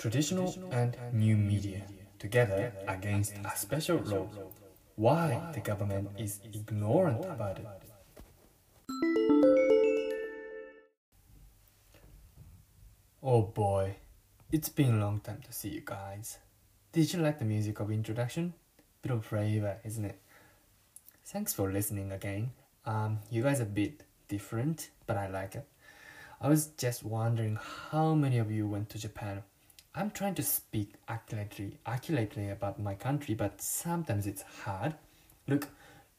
Traditional and new media together against a special law. Why the government is ignorant about it. Oh boy, it's been a long time to see you guys. Did you like the music of introduction? Bit of flavor, isn't it? Thanks for listening again. Um, you guys are a bit different, but I like it. I was just wondering how many of you went to Japan. I'm trying to speak accurately, accurately about my country, but sometimes it's hard. Look,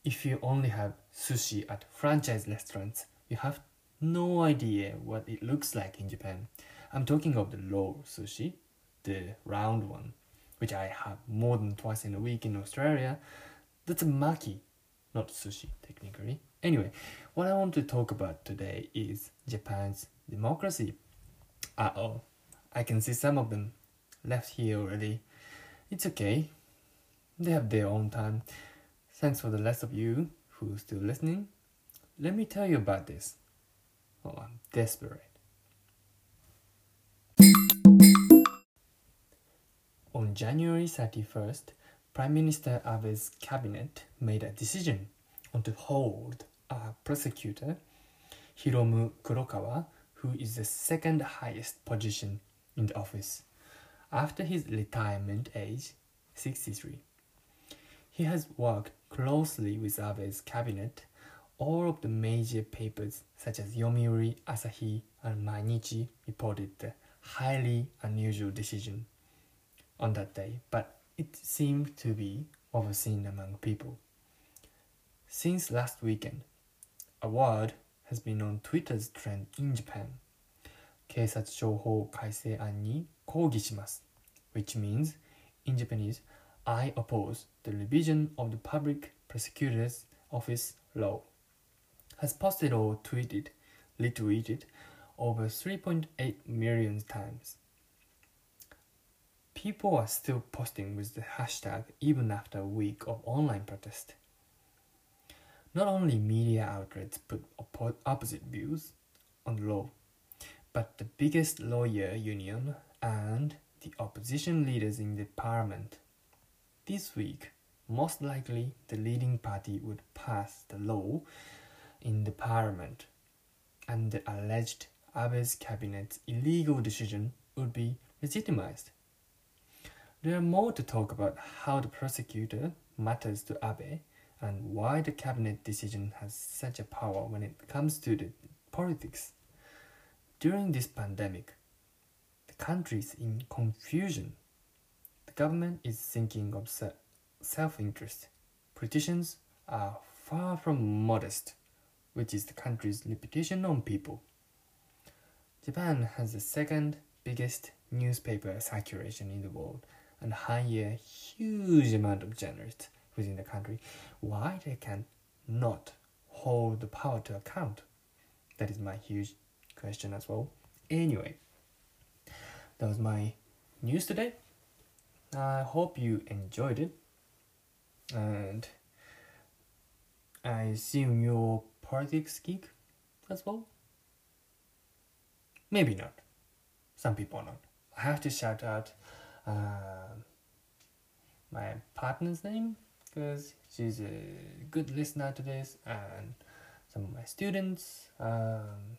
if you only have sushi at franchise restaurants, you have no idea what it looks like in Japan. I'm talking of the raw sushi, the round one, which I have more than twice in a week in Australia. That's a maki, not sushi technically. Anyway, what I want to talk about today is Japan's democracy. Uh oh, I can see some of them left here already. It's okay, they have their own time. Thanks for the rest of you who's still listening. Let me tell you about this. Oh, I'm desperate. On January 31st, Prime Minister Abe's cabinet made a decision on to hold a prosecutor, Hiromu Kurokawa, who is the second highest position in the office, after his retirement age, 63. He has worked closely with Abe's cabinet. All of the major papers such as Yomiuri, Asahi, and Mainichi reported the highly unusual decision on that day, but it seemed to be overseen among people. Since last weekend, a word has been on Twitter's trend in Japan. 警察庁法改正案に抗議します, which means, in Japanese, I oppose the revision of the Public Prosecutor's Office law, has posted or tweeted, retweeted over 3.8 million times. People are still posting with the hashtag even after a week of online protest. Not only media outlets put oppo- opposite views on the law, but the biggest lawyer union and the opposition leaders in the parliament. This week, most likely the leading party would pass the law in the parliament, and the alleged Abe's cabinet's illegal decision would be legitimized. There are more to talk about how the prosecutor matters to Abe and why the cabinet decision has such a power when it comes to the politics. During this pandemic, the country is in confusion. The government is thinking of se- self interest. Politicians are far from modest, which is the country's reputation on people. Japan has the second biggest newspaper circulation in the world and hire huge amount of journalists within the country. Why they can not hold the power to account? That is my huge question as well. Anyway, that was my news today. I hope you enjoyed it. And I assume you're politics geek as well? Maybe not. Some people are not. I have to shout out uh, my partner's name because she's a good listener to this, and some of my students, um,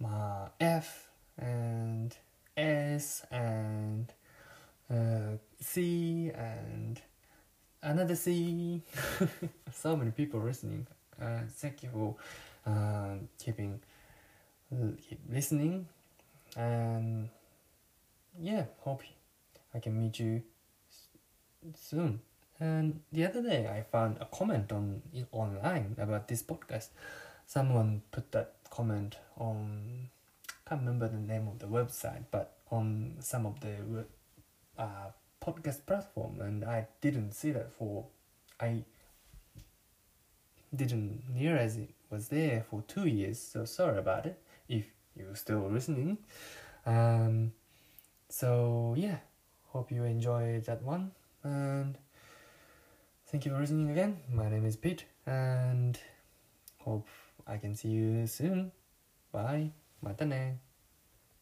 my F and S and uh, C and another C. so many people listening. Uh, thank you for uh, keeping keep listening and yeah, hope I can meet you soon. And the other day, I found a comment on online about this podcast. Someone put that comment on can't remember the name of the website, but on some of the uh, podcast platform, and I didn't see that for I didn't realize it was there for two years. So sorry about it if you're still listening. Um, so yeah, hope you enjoyed that one and thank you for listening again. My name is Pete and hope I can see you soon. Bye. Mata ne.